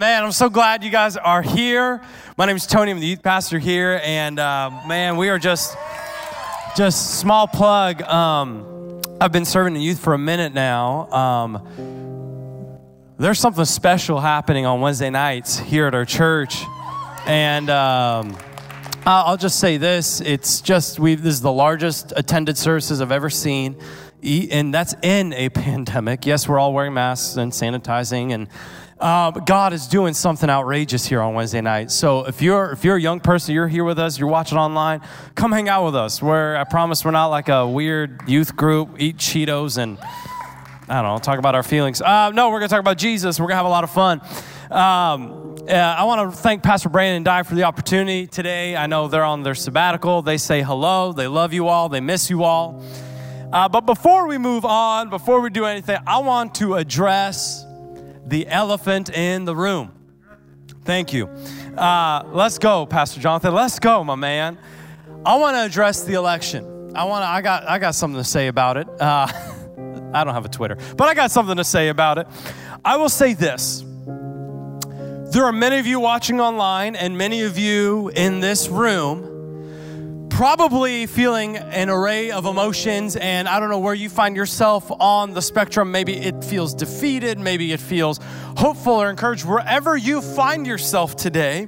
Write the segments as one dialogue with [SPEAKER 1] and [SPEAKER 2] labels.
[SPEAKER 1] Man, I'm so glad you guys are here. My name is Tony. I'm the youth pastor here, and uh, man, we are just just small plug. Um, I've been serving the youth for a minute now. Um, there's something special happening on Wednesday nights here at our church, and um, I'll just say this: it's just we. This is the largest attended services I've ever seen, and that's in a pandemic. Yes, we're all wearing masks and sanitizing and uh, God is doing something outrageous here on Wednesday night. So if you're if you're a young person, you're here with us, you're watching online, come hang out with us. Where I promise we're not like a weird youth group, eat Cheetos and I don't know, talk about our feelings. Uh, no, we're gonna talk about Jesus. We're gonna have a lot of fun. Um, uh, I want to thank Pastor Brandon and Di for the opportunity today. I know they're on their sabbatical. They say hello. They love you all. They miss you all. Uh, but before we move on, before we do anything, I want to address the elephant in the room. Thank you. Uh, let's go, Pastor Jonathan. Let's go, my man. I want to address the election. I want. I got. I got something to say about it. Uh, I don't have a Twitter, but I got something to say about it. I will say this. There are many of you watching online and many of you in this room probably feeling an array of emotions, and I don't know where you find yourself on the spectrum. Maybe it feels defeated, maybe it feels hopeful or encouraged. Wherever you find yourself today,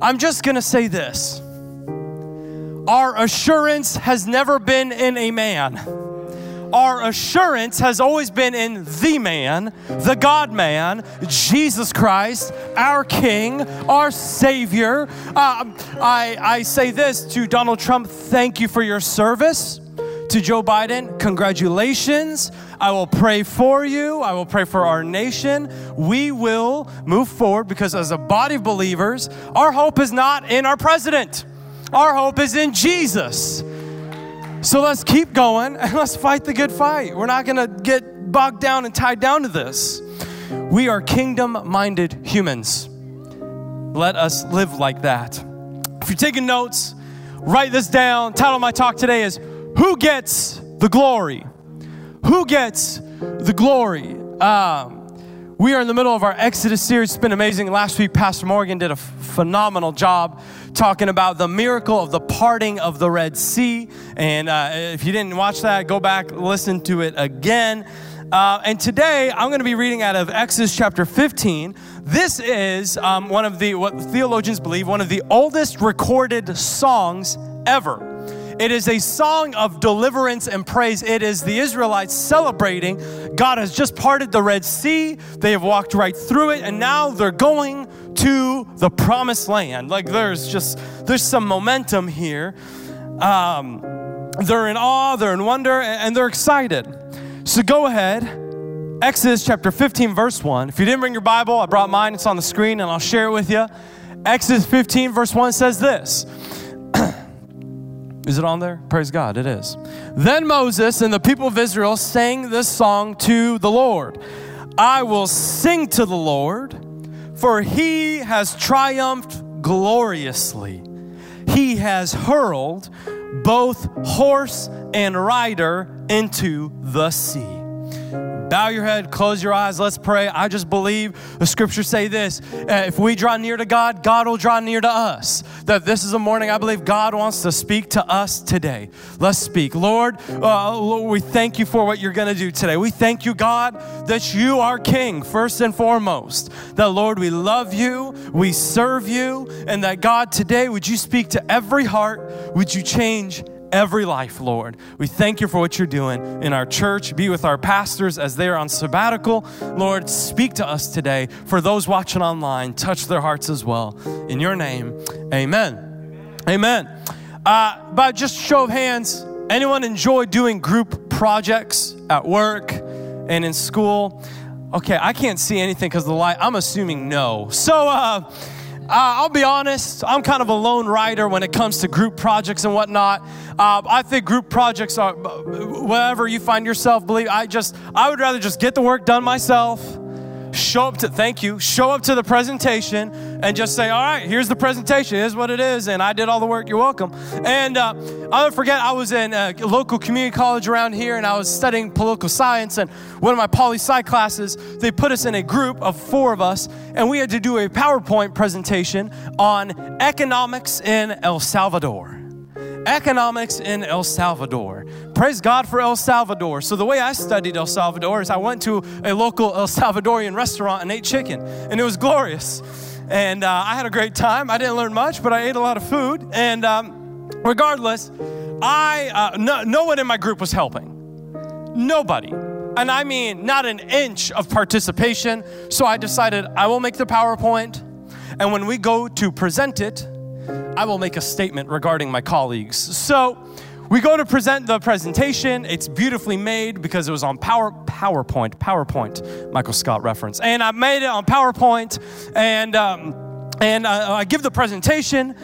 [SPEAKER 1] I'm just gonna say this our assurance has never been in a man our assurance has always been in the man, the God man, Jesus Christ, our King, our Savior. Uh, I, I say this to Donald Trump thank you for your service. To Joe Biden, congratulations. I will pray for you. I will pray for our nation. We will move forward because, as a body of believers, our hope is not in our president, our hope is in Jesus. So let's keep going and let's fight the good fight. We're not going to get bogged down and tied down to this. We are kingdom minded humans. Let us live like that. If you're taking notes, write this down. Title of my talk today is Who Gets the Glory? Who Gets the Glory? Um, we are in the middle of our Exodus series. It's been amazing. Last week, Pastor Morgan did a phenomenal job talking about the miracle of the parting of the Red Sea. And uh, if you didn't watch that, go back, listen to it again. Uh, and today, I'm going to be reading out of Exodus chapter 15. This is um, one of the, what theologians believe, one of the oldest recorded songs ever. It is a song of deliverance and praise. It is the Israelites celebrating God has just parted the Red Sea. They have walked right through it, and now they're going to the promised land. Like there's just, there's some momentum here. Um, they're in awe, they're in wonder, and they're excited. So go ahead. Exodus chapter 15, verse 1. If you didn't bring your Bible, I brought mine. It's on the screen, and I'll share it with you. Exodus 15, verse 1 says this Is it on there? Praise God, it is. Then Moses and the people of Israel sang this song to the Lord I will sing to the Lord, for he has triumphed gloriously. He has hurled both horse and rider into the sea. Bow your head, close your eyes, let's pray. I just believe the scriptures say this uh, if we draw near to God, God will draw near to us. That this is a morning I believe God wants to speak to us today. Let's speak. Lord, uh, Lord we thank you for what you're going to do today. We thank you, God, that you are King, first and foremost. That, Lord, we love you, we serve you, and that, God, today, would you speak to every heart? Would you change every life, Lord. We thank you for what you're doing in our church. Be with our pastors as they are on sabbatical. Lord, speak to us today. For those watching online, touch their hearts as well. In your name, amen. Amen. Uh, by just show of hands, anyone enjoy doing group projects at work and in school? Okay, I can't see anything because the light. I'm assuming no. So, uh, uh, I'll be honest, I'm kind of a lone rider when it comes to group projects and whatnot. Uh, I think group projects are, wherever you find yourself, believe, I just, I would rather just get the work done myself, show up to, thank you, show up to the presentation and just say, all right, here's the presentation, here's what it is, and I did all the work, you're welcome. And uh, I'll never forget, I was in a local community college around here and I was studying political science, and one of my poli sci classes, they put us in a group of four of us, and we had to do a PowerPoint presentation on economics in El Salvador economics in El Salvador. Praise God for El Salvador. So, the way I studied El Salvador is I went to a local El Salvadorian restaurant and ate chicken, and it was glorious. And uh, I had a great time. I didn't learn much, but I ate a lot of food. And um, regardless, I uh, no, no one in my group was helping. Nobody. And I mean, not an inch of participation. So I decided I will make the PowerPoint. And when we go to present it, I will make a statement regarding my colleagues. So we go to present the presentation. It's beautifully made because it was on Power PowerPoint. PowerPoint, Michael Scott reference. And I made it on PowerPoint, and um, and I, I give the presentation.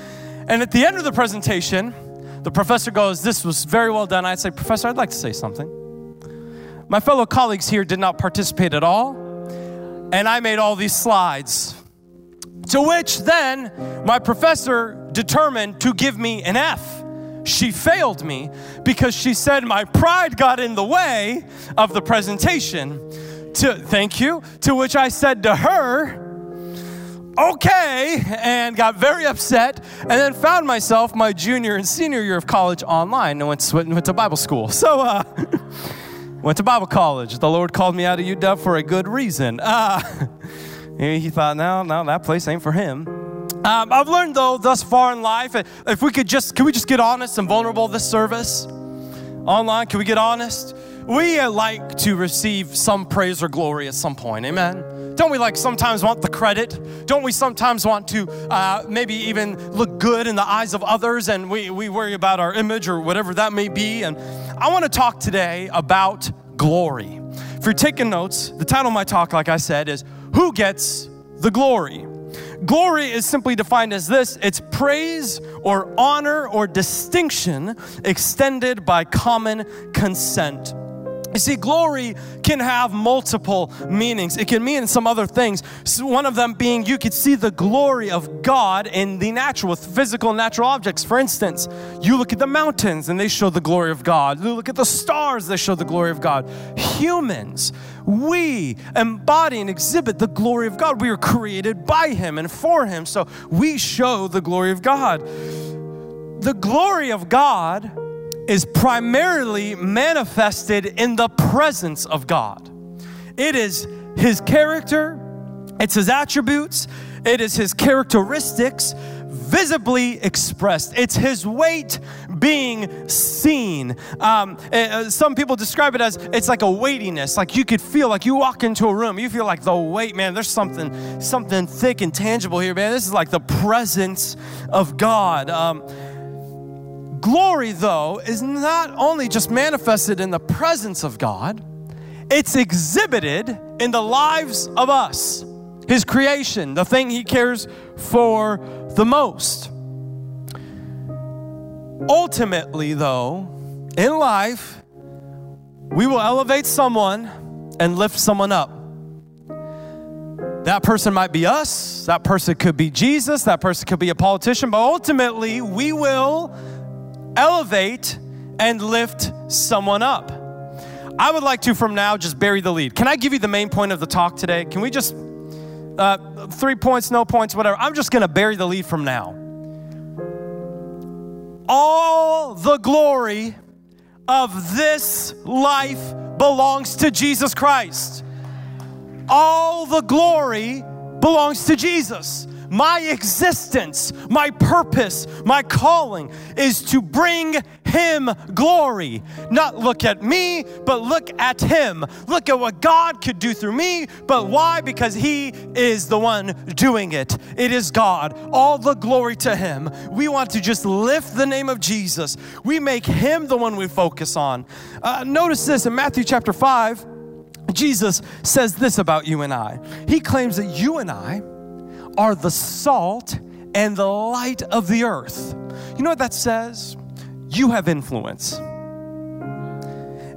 [SPEAKER 1] And at the end of the presentation, the professor goes, "This was very well done." I say, "Professor, I'd like to say something." My fellow colleagues here did not participate at all, and I made all these slides to which then my professor determined to give me an F. She failed me because she said my pride got in the way of the presentation. To thank you, to which I said to her, okay, and got very upset, and then found myself my junior and senior year of college online and went to, went to Bible school. So, uh, went to Bible college. The Lord called me out of UW for a good reason. Uh, he thought, no, no, that place ain't for him. Um, I've learned though thus far in life, if we could just, can we just get honest and vulnerable this service? Online, can we get honest? We like to receive some praise or glory at some point, amen? Don't we like sometimes want the credit? Don't we sometimes want to uh, maybe even look good in the eyes of others and we, we worry about our image or whatever that may be? And I want to talk today about glory. If you're taking notes, the title of my talk, like I said, is who gets the glory? Glory is simply defined as this it's praise or honor or distinction extended by common consent. You see, glory can have multiple meanings. It can mean some other things. One of them being you could see the glory of God in the natural, with physical natural objects. For instance, you look at the mountains and they show the glory of God. You look at the stars, they show the glory of God. Humans, we embody and exhibit the glory of God. We are created by Him and for Him, so we show the glory of God. The glory of God is primarily manifested in the presence of God. It is His character, it's His attributes, it is His characteristics visibly expressed. It's His weight being seen. Um, eh, uh, some people describe it as it's like a weightiness, like you could feel, like you walk into a room, you feel like the weight, man. There's something, something thick and tangible here, man. This is like the presence of God. Um, Glory, though, is not only just manifested in the presence of God, it's exhibited in the lives of us, His creation, the thing He cares for the most. Ultimately, though, in life, we will elevate someone and lift someone up. That person might be us, that person could be Jesus, that person could be a politician, but ultimately, we will elevate and lift someone up. I would like to, from now, just bury the lead. Can I give you the main point of the talk today? Can we just, uh, three points, no points, whatever. I'm just going to bury the lead from now. All the glory of this life belongs to Jesus Christ. All the glory belongs to Jesus. My existence, my purpose, my calling is to bring Him glory. Not look at me, but look at Him. Look at what God could do through me, but why? Because He is the one doing it. It is God. All the glory to Him. We want to just lift the name of Jesus. We make Him the one we focus on. Uh, notice this in Matthew chapter 5. Jesus says this about you and I. He claims that you and I, are the salt and the light of the earth. You know what that says? You have influence.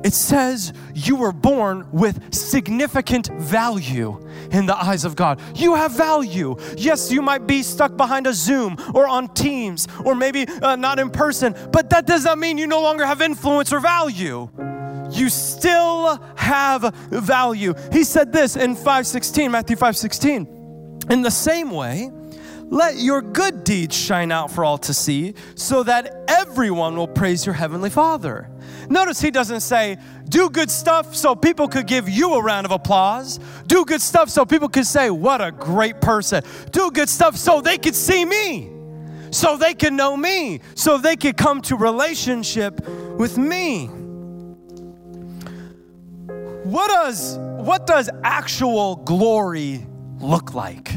[SPEAKER 1] it says you were born with significant value in the eyes of God. You have value. Yes, you might be stuck behind a Zoom or on Teams or maybe uh, not in person, but that does not mean you no longer have influence or value. You still have value. He said this in 516, Matthew 516. In the same way, let your good deeds shine out for all to see, so that everyone will praise your heavenly Father. Notice he doesn't say, do good stuff so people could give you a round of applause. Do good stuff so people could say, what a great person. Do good stuff so they could see me, so they can know me, so they could come to relationship with me. What does, what does actual glory look like?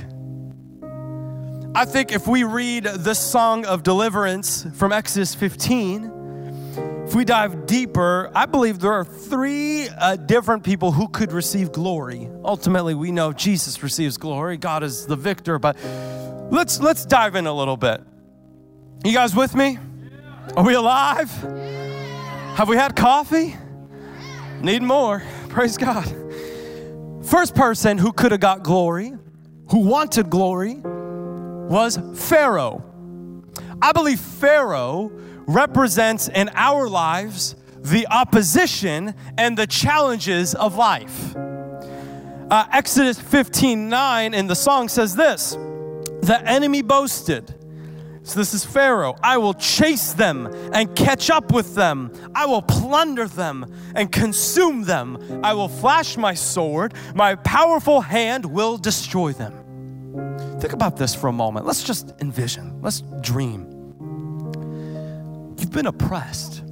[SPEAKER 1] I think if we read the song of deliverance from Exodus 15, if we dive deeper, I believe there are three uh, different people who could receive glory. Ultimately, we know Jesus receives glory, God is the victor, but let's let's dive in a little bit. You guys with me? Are we alive? Have we had coffee? Need more. Praise God. First person who could have got glory, who wanted glory, was Pharaoh. I believe Pharaoh represents in our lives the opposition and the challenges of life. Uh, Exodus 15 9 in the song says this The enemy boasted. So this is Pharaoh. I will chase them and catch up with them. I will plunder them and consume them. I will flash my sword. My powerful hand will destroy them. Think about this for a moment. Let's just envision, let's dream. You've been oppressed,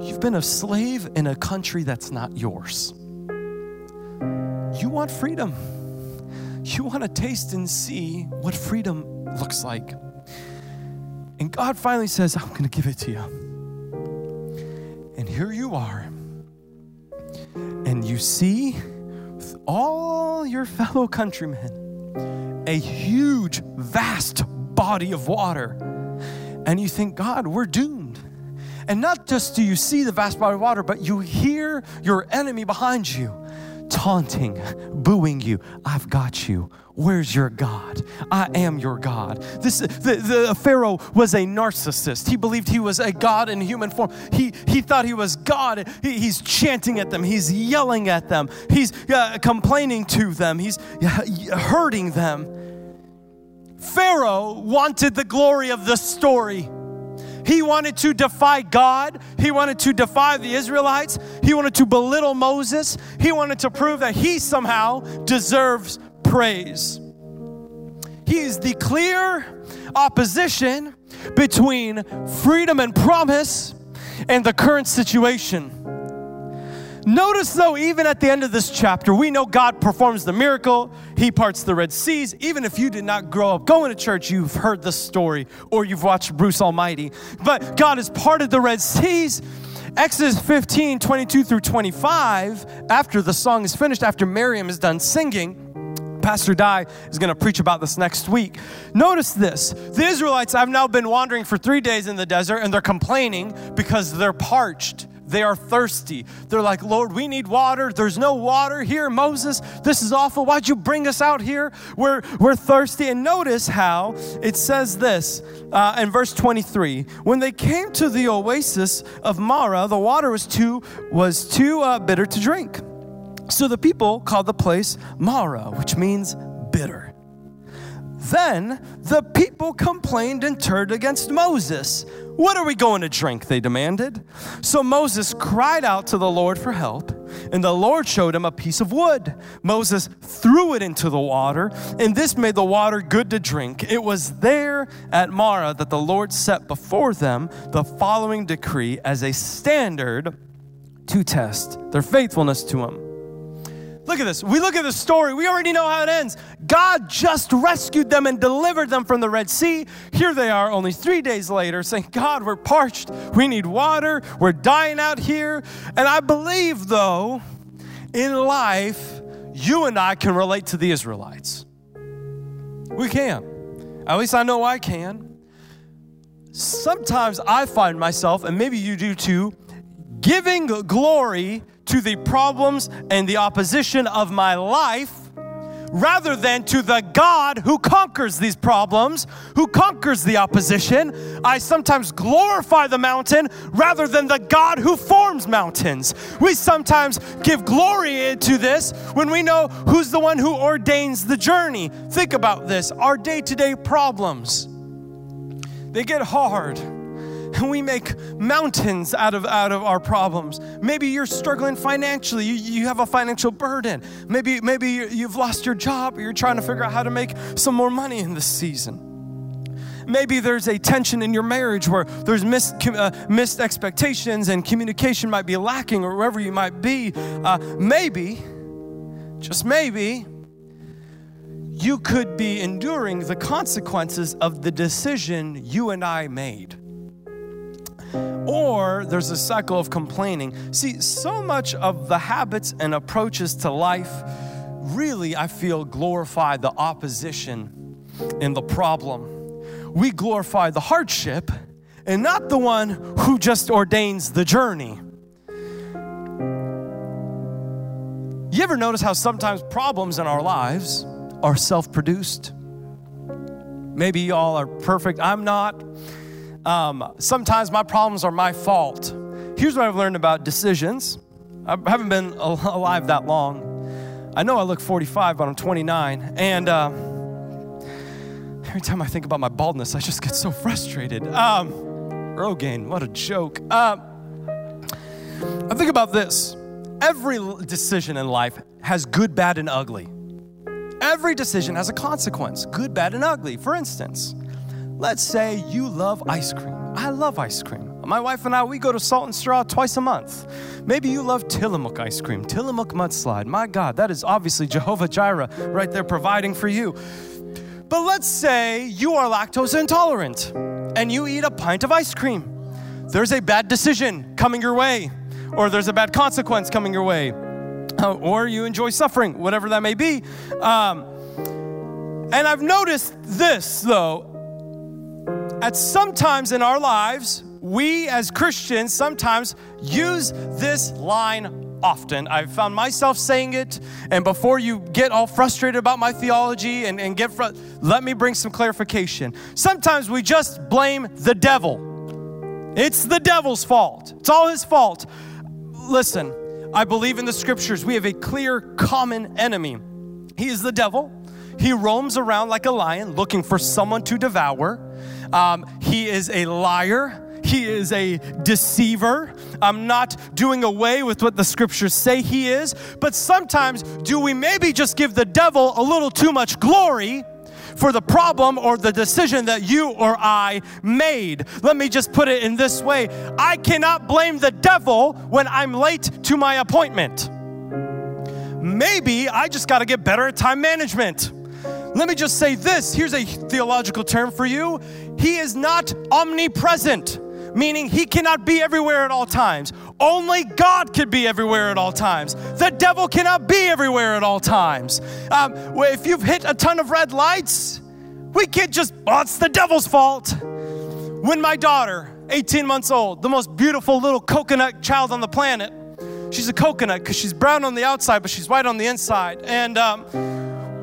[SPEAKER 1] you've been a slave in a country that's not yours. You want freedom. You want to taste and see what freedom looks like. And God finally says, I'm going to give it to you. And here you are. And you see with all your fellow countrymen a huge, vast body of water. And you think, God, we're doomed. And not just do you see the vast body of water, but you hear your enemy behind you taunting, booing you. I've got you. Where's your God? I am your God. This the, the Pharaoh was a narcissist. He believed he was a God in human form. He he thought he was God. He, he's chanting at them. He's yelling at them. He's uh, complaining to them. He's uh, hurting them. Pharaoh wanted the glory of the story. He wanted to defy God. He wanted to defy the Israelites. He wanted to belittle Moses. He wanted to prove that he somehow deserves praise. He is the clear opposition between freedom and promise and the current situation. Notice, though, even at the end of this chapter, we know God performs the miracle. He parts the Red Seas. Even if you did not grow up going to church, you've heard the story or you've watched Bruce Almighty. But God has parted the Red Seas. Exodus 15, 22 through 25, after the song is finished, after Miriam is done singing, Pastor Dye is going to preach about this next week. Notice this the Israelites have now been wandering for three days in the desert and they're complaining because they're parched. They are thirsty. They're like, Lord, we need water. There's no water here. Moses, this is awful. Why'd you bring us out here? We're, we're thirsty. And notice how it says this uh, in verse 23 When they came to the oasis of Marah, the water was too, was too uh, bitter to drink. So the people called the place Marah, which means bitter. Then the people complained and turned against Moses. What are we going to drink? They demanded. So Moses cried out to the Lord for help, and the Lord showed him a piece of wood. Moses threw it into the water, and this made the water good to drink. It was there at Marah that the Lord set before them the following decree as a standard to test their faithfulness to him. Look at this. We look at the story. We already know how it ends. God just rescued them and delivered them from the Red Sea. Here they are only three days later saying, God, we're parched. We need water. We're dying out here. And I believe, though, in life, you and I can relate to the Israelites. We can. At least I know I can. Sometimes I find myself, and maybe you do too, giving glory to the problems and the opposition of my life rather than to the God who conquers these problems, who conquers the opposition. I sometimes glorify the mountain rather than the God who forms mountains. We sometimes give glory to this when we know who's the one who ordains the journey. Think about this our day to day problems, they get hard we make mountains out of out of our problems. Maybe you're struggling financially. You, you have a financial burden. Maybe maybe you've lost your job. Or you're trying to figure out how to make some more money in this season. Maybe there's a tension in your marriage where there's missed, uh, missed expectations and communication might be lacking or wherever you might be. Uh, maybe just maybe you could be enduring the consequences of the decision you and I made or there's a cycle of complaining. See, so much of the habits and approaches to life really, I feel, glorify the opposition and the problem. We glorify the hardship and not the one who just ordains the journey. You ever notice how sometimes problems in our lives are self produced? Maybe y'all are perfect. I'm not. Um, sometimes my problems are my fault. Here's what I've learned about decisions. I haven't been alive that long. I know I look 45, but I'm 29. And uh, every time I think about my baldness, I just get so frustrated. Um, Rogaine, what a joke. Uh, I think about this every decision in life has good, bad, and ugly. Every decision has a consequence good, bad, and ugly. For instance, Let's say you love ice cream. I love ice cream. My wife and I, we go to Salt and Straw twice a month. Maybe you love Tillamook ice cream, Tillamook mudslide. My God, that is obviously Jehovah Jireh right there providing for you. But let's say you are lactose intolerant and you eat a pint of ice cream. There's a bad decision coming your way, or there's a bad consequence coming your way, or you enjoy suffering, whatever that may be. Um, and I've noticed this though at sometimes in our lives, we as Christians sometimes use this line often. I've found myself saying it, and before you get all frustrated about my theology and, and get, fr- let me bring some clarification. Sometimes we just blame the devil. It's the devil's fault, it's all his fault. Listen, I believe in the scriptures. We have a clear common enemy. He is the devil. He roams around like a lion looking for someone to devour. Um, he is a liar. He is a deceiver. I'm not doing away with what the scriptures say he is, but sometimes do we maybe just give the devil a little too much glory for the problem or the decision that you or I made. Let me just put it in this way I cannot blame the devil when I'm late to my appointment. Maybe I just got to get better at time management. Let me just say this here's a theological term for you. He is not omnipresent, meaning he cannot be everywhere at all times. Only God could be everywhere at all times. The devil cannot be everywhere at all times. Um, if you've hit a ton of red lights, we can't just, oh, it's the devil's fault. When my daughter, 18 months old, the most beautiful little coconut child on the planet, she's a coconut because she's brown on the outside, but she's white on the inside. And um,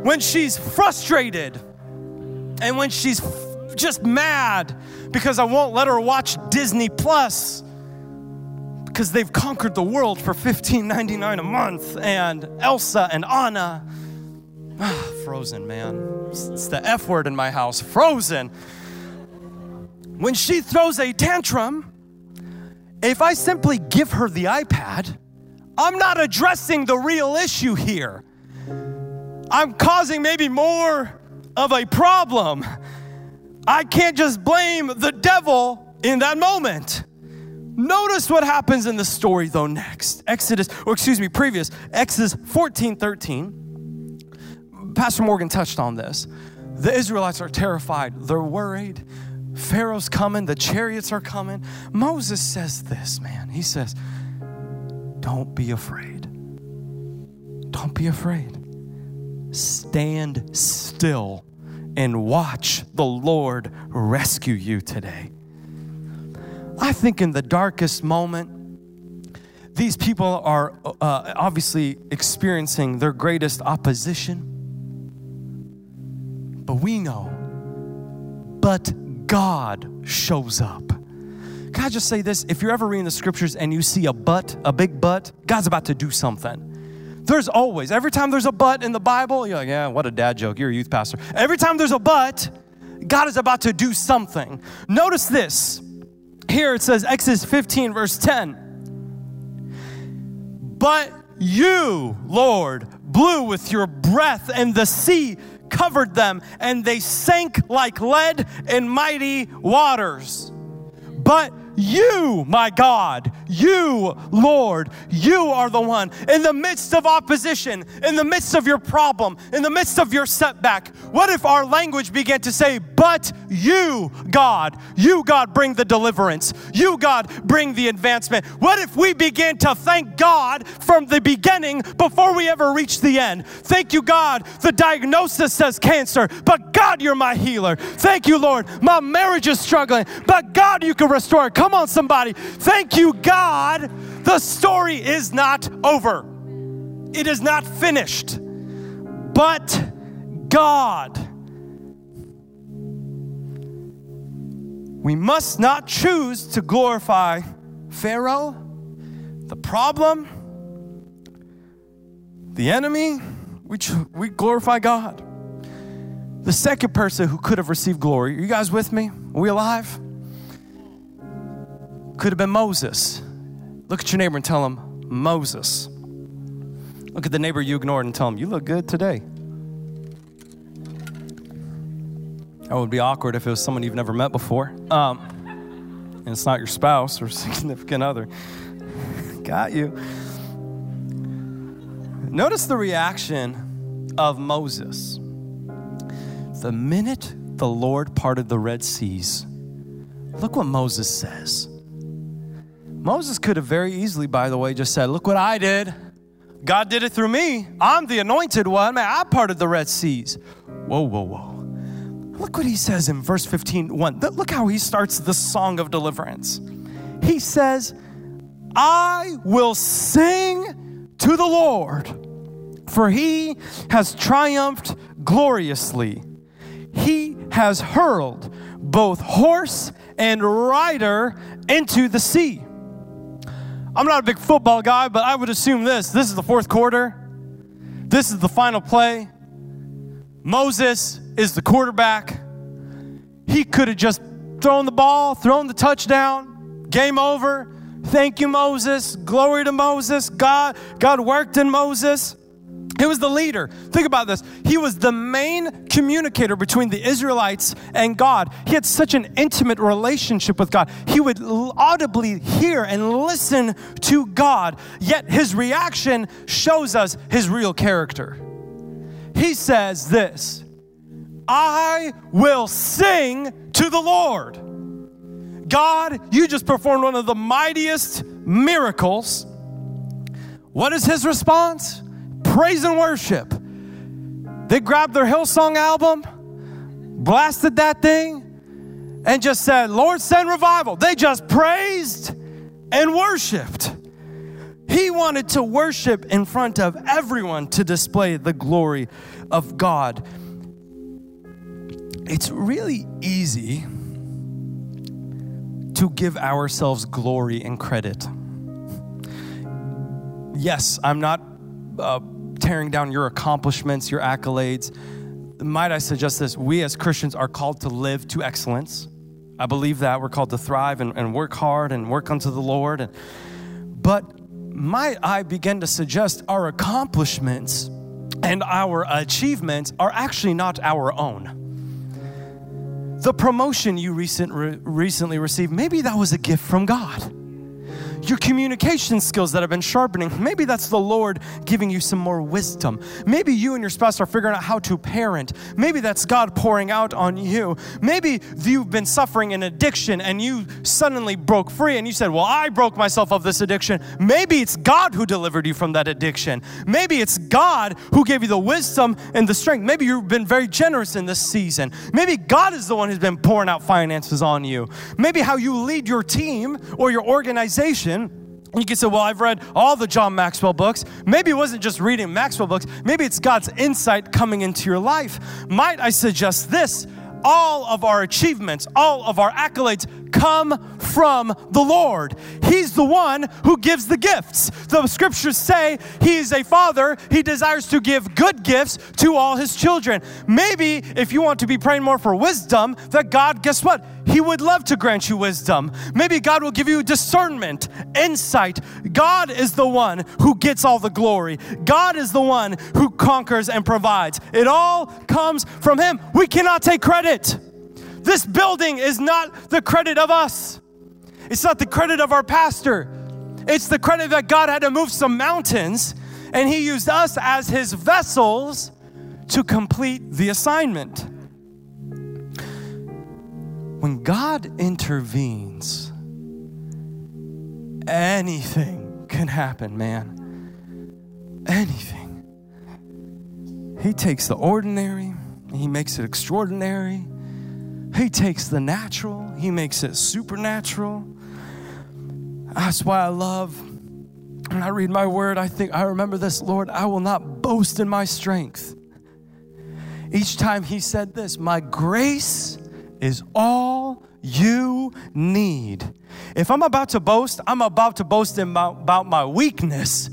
[SPEAKER 1] when she's frustrated and when she's just mad because I won't let her watch Disney Plus because they've conquered the world for $15.99 a month and Elsa and Anna. Ah, frozen, man. It's the F word in my house. Frozen. When she throws a tantrum, if I simply give her the iPad, I'm not addressing the real issue here. I'm causing maybe more of a problem. I can't just blame the devil in that moment. Notice what happens in the story though next. Exodus, or excuse me, previous, Exodus 14 13. Pastor Morgan touched on this. The Israelites are terrified, they're worried. Pharaoh's coming, the chariots are coming. Moses says this, man. He says, Don't be afraid. Don't be afraid stand still and watch the Lord rescue you today. I think in the darkest moment, these people are uh, obviously experiencing their greatest opposition. But we know, but God shows up. Can I just say this? If you're ever reading the scriptures and you see a but, a big but, God's about to do something. There's always, every time there's a but in the Bible, you're like, yeah, what a dad joke. You're a youth pastor. Every time there's a but, God is about to do something. Notice this. Here it says, Exodus 15, verse 10. But you, Lord, blew with your breath, and the sea covered them, and they sank like lead in mighty waters. But you, my God, you, Lord, you are the one in the midst of opposition, in the midst of your problem, in the midst of your setback. What if our language began to say, But you, God, you, God, bring the deliverance, you, God, bring the advancement? What if we began to thank God from the beginning before we ever reach the end? Thank you, God, the diagnosis says cancer, but God, you're my healer. Thank you, Lord, my marriage is struggling, but God, you can restore it. Come on, somebody. Thank you, God. The story is not over, it is not finished. But God. We must not choose to glorify Pharaoh, the problem, the enemy. We, we glorify God. The second person who could have received glory, are you guys with me? Are we alive? Could have been Moses. Look at your neighbor and tell him, Moses. Look at the neighbor you ignored and tell him, You look good today. That would be awkward if it was someone you've never met before. Um, and it's not your spouse or significant other. Got you. Notice the reaction of Moses. The minute the Lord parted the Red Seas, look what Moses says. Moses could have very easily, by the way, just said, Look what I did. God did it through me. I'm the anointed one. Man, I parted the Red Seas. Whoa, whoa, whoa. Look what he says in verse 15 1. Look how he starts the song of deliverance. He says, I will sing to the Lord, for he has triumphed gloriously. He has hurled both horse and rider into the sea. I'm not a big football guy, but I would assume this. This is the fourth quarter. This is the final play. Moses is the quarterback. He could have just thrown the ball, thrown the touchdown, game over. Thank you, Moses. Glory to Moses. God, God worked in Moses. He was the leader. Think about this. He was the main communicator between the Israelites and God. He had such an intimate relationship with God. He would audibly hear and listen to God, yet his reaction shows us his real character. He says this I will sing to the Lord. God, you just performed one of the mightiest miracles. What is his response? Praise and worship. They grabbed their Hillsong album, blasted that thing, and just said, Lord, send revival. They just praised and worshiped. He wanted to worship in front of everyone to display the glory of God. It's really easy to give ourselves glory and credit. Yes, I'm not uh, tearing down your accomplishments, your accolades. Might I suggest this? We as Christians are called to live to excellence. I believe that. We're called to thrive and, and work hard and work unto the Lord. And, but might I begin to suggest our accomplishments and our achievements are actually not our own? The promotion you recent, re- recently received, maybe that was a gift from God your communication skills that have been sharpening. Maybe that's the Lord giving you some more wisdom. Maybe you and your spouse are figuring out how to parent. Maybe that's God pouring out on you. Maybe you've been suffering an addiction and you suddenly broke free and you said, Well, I broke myself of this addiction. Maybe it's God who delivered you from that addiction. Maybe it's God who gave you the wisdom and the strength. Maybe you've been very generous in this season. Maybe God is the one who's been pouring out finances on you. Maybe how you lead your team or your organization You can say, Well, I've read all the John Maxwell books. Maybe it wasn't just reading Maxwell books, maybe it's God's insight coming into your life. Might I suggest this? all of our achievements, all of our accolades come from the Lord. He's the one who gives the gifts. The scriptures say He is a father, He desires to give good gifts to all His children. Maybe if you want to be praying more for wisdom, that God, guess what? He would love to grant you wisdom. Maybe God will give you discernment, insight. God is the one who gets all the glory. God is the one who conquers and provides. It all comes from Him. We cannot take credit. This building is not the credit of us, it's not the credit of our pastor. It's the credit that God had to move some mountains and He used us as His vessels to complete the assignment. When God intervenes, anything can happen, man. Anything. He takes the ordinary, He makes it extraordinary. He takes the natural, He makes it supernatural. That's why I love when I read my word, I think, I remember this, Lord, I will not boast in my strength. Each time He said this, my grace is all you need. If I'm about to boast, I'm about to boast about my weakness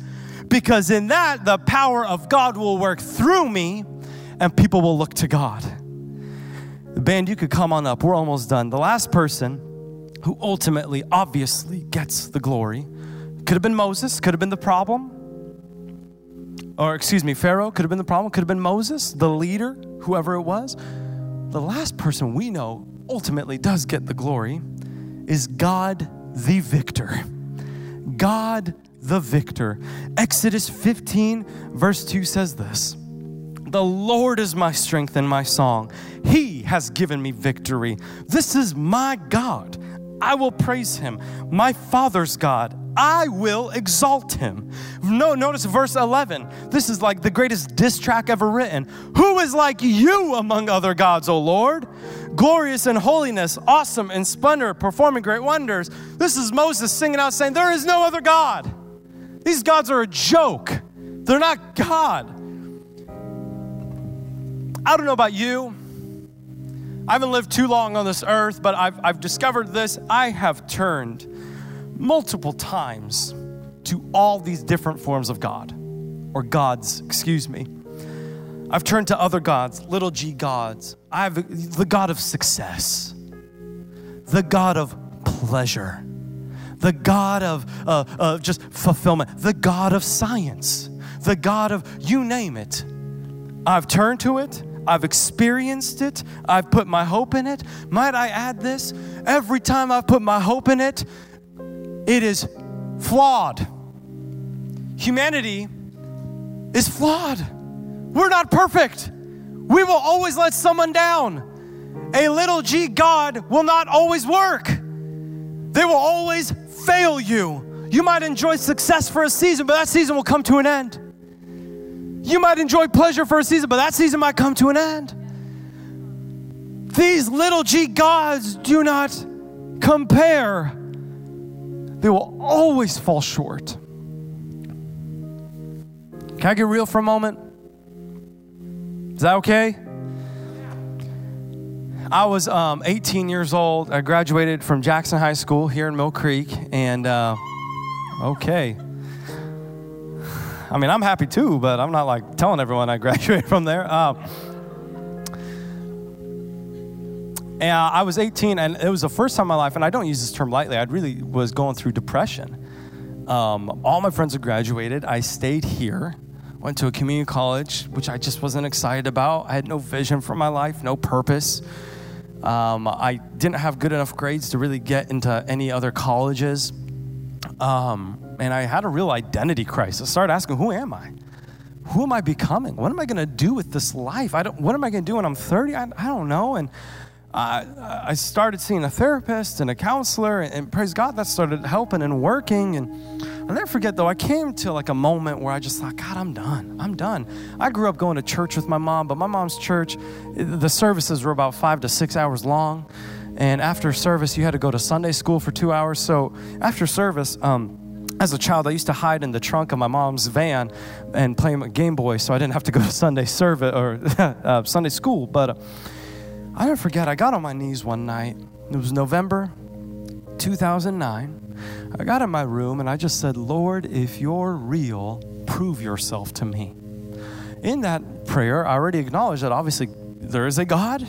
[SPEAKER 1] because in that, the power of God will work through me and people will look to God. The band, you could come on up. We're almost done. The last person who ultimately, obviously, gets the glory could have been Moses, could have been the problem. Or, excuse me, Pharaoh could have been the problem, could have been Moses, the leader, whoever it was the last person we know ultimately does get the glory is God the victor. God the victor. Exodus 15, verse 2 says this The Lord is my strength and my song. He has given me victory. This is my God. I will praise him, my Father's God. I will exalt him. No, notice verse 11. This is like the greatest diss track ever written. Who is like you among other gods, O Lord? Glorious in holiness, awesome in splendor, performing great wonders. This is Moses singing out saying, There is no other God. These gods are a joke, they're not God. I don't know about you. I haven't lived too long on this earth, but I've, I've discovered this. I have turned multiple times to all these different forms of God, or gods, excuse me. I've turned to other gods, little g gods. I have the God of success, the God of pleasure, the God of uh, uh, just fulfillment, the God of science, the God of you name it. I've turned to it. I've experienced it. I've put my hope in it. Might I add this? Every time I've put my hope in it, it is flawed. Humanity is flawed. We're not perfect. We will always let someone down. A little g God will not always work, they will always fail you. You might enjoy success for a season, but that season will come to an end. You might enjoy pleasure for a season, but that season might come to an end. These little g gods do not compare they will always fall short. Can I get real for a moment? Is that okay? I was um, 18 years old. I graduated from Jackson High School here in Mill Creek, and uh, okay. I mean, I'm happy too, but I'm not like telling everyone I graduated from there. Uh, And I was 18, and it was the first time in my life, and I don't use this term lightly, I really was going through depression. Um, all my friends had graduated. I stayed here, went to a community college, which I just wasn't excited about. I had no vision for my life, no purpose. Um, I didn't have good enough grades to really get into any other colleges. Um, and I had a real identity crisis. I started asking, who am I? Who am I becoming? What am I going to do with this life? I don't, what am I going to do when I'm 30? I, I don't know. And I, I started seeing a therapist and a counselor, and, and, praise God, that started helping and working. And I'll never forget, though, I came to like a moment where I just thought, God, I'm done. I'm done. I grew up going to church with my mom, but my mom's church, the services were about five to six hours long. And after service, you had to go to Sunday school for two hours. So after service, um, as a child, I used to hide in the trunk of my mom's van and play my Game Boy, so I didn't have to go to Sunday service or uh, Sunday school. But uh, I never forget. I got on my knees one night. It was November 2009. I got in my room and I just said, "Lord, if you're real, prove yourself to me." In that prayer, I already acknowledged that obviously there is a God.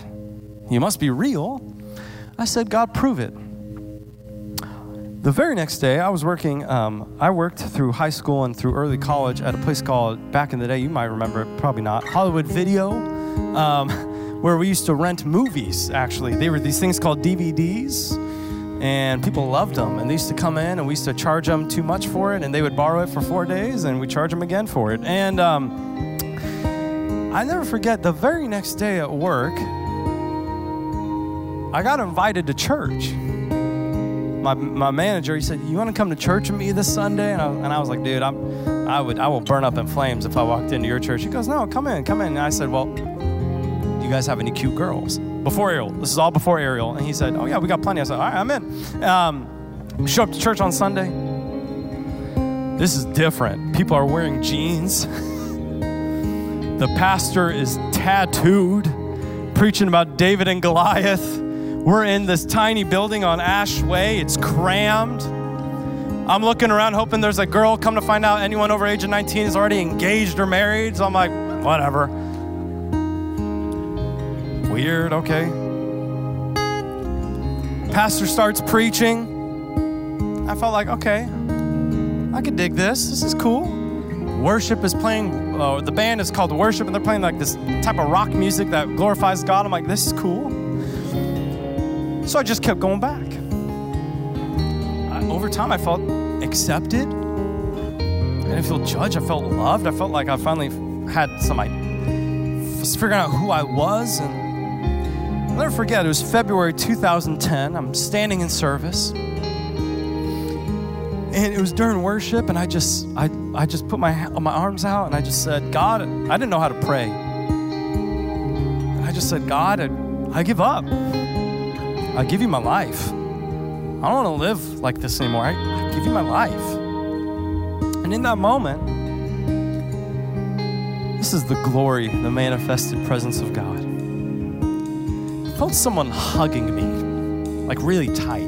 [SPEAKER 1] He must be real. I said, God, prove it. The very next day, I was working, um, I worked through high school and through early college at a place called, back in the day, you might remember it, probably not, Hollywood Video, um, where we used to rent movies, actually. They were these things called DVDs, and people loved them. And they used to come in, and we used to charge them too much for it, and they would borrow it for four days, and we charge them again for it. And um, I never forget, the very next day at work, I got invited to church. My, my manager, he said, "You want to come to church with me this Sunday?" And I, and I was like, "Dude, I'm, I would, I will burn up in flames if I walked into your church." He goes, "No, come in, come in." And I said, "Well, do you guys have any cute girls?" Before Ariel, this is all before Ariel, and he said, "Oh yeah, we got plenty." I said, "All right, I'm in." Um, show up to church on Sunday. This is different. People are wearing jeans. the pastor is tattooed, preaching about David and Goliath. We're in this tiny building on Ash Way. It's crammed. I'm looking around hoping there's a girl. Come to find out, anyone over age of 19 is already engaged or married. So I'm like, whatever. Weird, okay. Pastor starts preaching. I felt like, okay, I could dig this. This is cool. Worship is playing, uh, the band is called Worship, and they're playing like this type of rock music that glorifies God. I'm like, this is cool. So I just kept going back. I, over time, I felt accepted. I didn't feel judged. I felt loved. I felt like I finally had some, I was figuring out who I was. And I'll never forget, it was February 2010. I'm standing in service. And it was during worship, and I just, I, I just put my, my arms out and I just said, God, I didn't know how to pray. And I just said, God, I, I give up. I give you my life. I don't want to live like this anymore. I, I give you my life. And in that moment, this is the glory, the manifested presence of God. I felt someone hugging me, like really tight.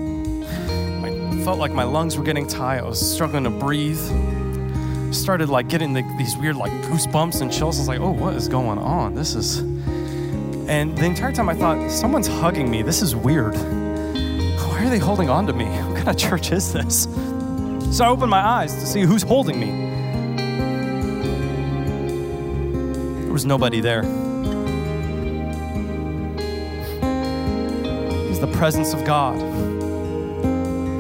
[SPEAKER 1] I felt like my lungs were getting tight. I was struggling to breathe. Started like getting the, these weird like goosebumps and chills. I was like, oh, what is going on? This is and the entire time I thought, someone's hugging me. This is weird. Why are they holding on to me? What kind of church is this? So I opened my eyes to see who's holding me. There was nobody there. It was the presence of God.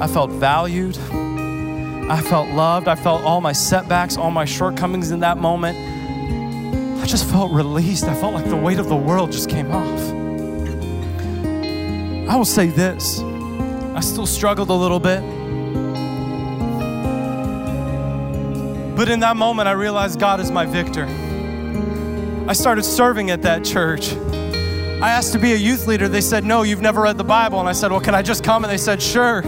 [SPEAKER 1] I felt valued. I felt loved. I felt all my setbacks, all my shortcomings in that moment just felt released. I felt like the weight of the world just came off. I will say this I still struggled a little bit. But in that moment, I realized God is my victor. I started serving at that church. I asked to be a youth leader. They said, No, you've never read the Bible. And I said, Well, can I just come? And they said, Sure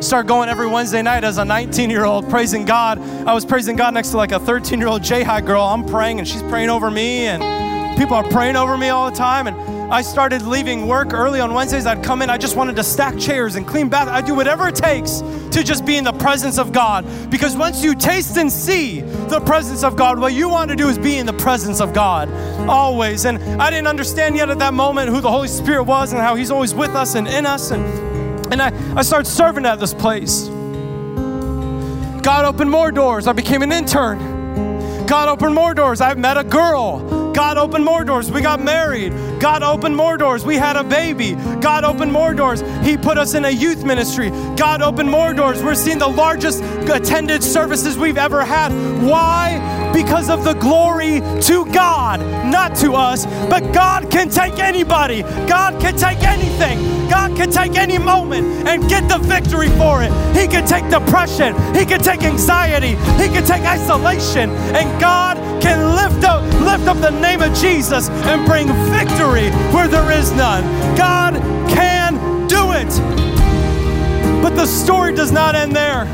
[SPEAKER 1] start going every Wednesday night as a 19 year old praising God. I was praising God next to like a 13 year old J High girl. I'm praying and she's praying over me, and people are praying over me all the time. And I started leaving work early on Wednesdays. I'd come in, I just wanted to stack chairs and clean bath. I'd do whatever it takes to just be in the presence of God. Because once you taste and see the presence of God, what you want to do is be in the presence of God always. And I didn't understand yet at that moment who the Holy Spirit was and how He's always with us and in us. And and I, I started serving at this place. God opened more doors. I became an intern. God opened more doors. I met a girl. God opened more doors. We got married. God opened more doors. We had a baby. God opened more doors. He put us in a youth ministry. God opened more doors. We're seeing the largest attended services we've ever had. Why? Because of the glory to God, not to us. But God can take anybody, God can take anything. God can take any moment and get the victory for it. He can take depression, He can take anxiety, He can take isolation, and God can lift up, lift up the name of Jesus and bring victory where there is none. God can do it. But the story does not end there.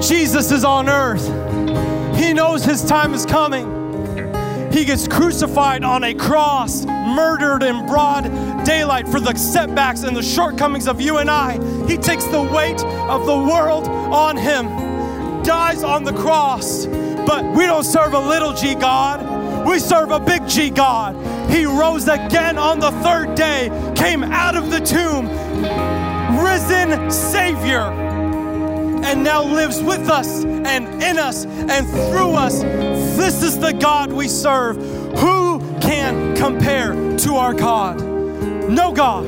[SPEAKER 1] Jesus is on earth. He knows his time is coming. He gets crucified on a cross, murdered in broad daylight for the setbacks and the shortcomings of you and I. He takes the weight of the world on him, dies on the cross. But we don't serve a little g God, we serve a big G God. He rose again on the third day, came out of the tomb, risen Savior and now lives with us and in us and through us. This is the God we serve. Who can compare to our God? No God.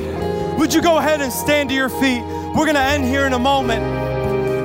[SPEAKER 1] Would you go ahead and stand to your feet? We're going to end here in a moment.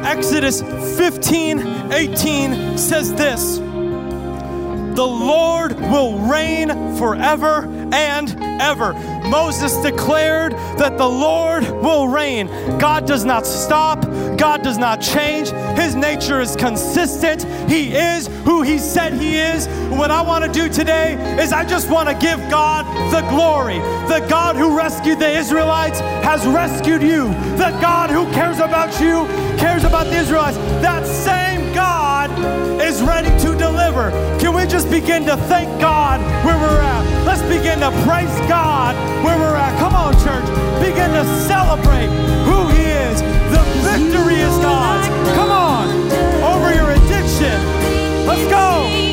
[SPEAKER 1] Exodus 15 18 says this The Lord will reign forever and ever. Moses declared that the Lord will reign. God does not stop, God does not change. His nature is consistent. He is who He said He is. What I want to do today is I just want to give God the glory. The God who rescued the Israelites has rescued you. The God who cares about you cares about the Israelites. That same God is ready to can we just begin to thank God where we're at? Let's begin to praise God where we're at. Come on, church. Begin to celebrate who He is. The victory is God's. Come on. Over your addiction. Let's go.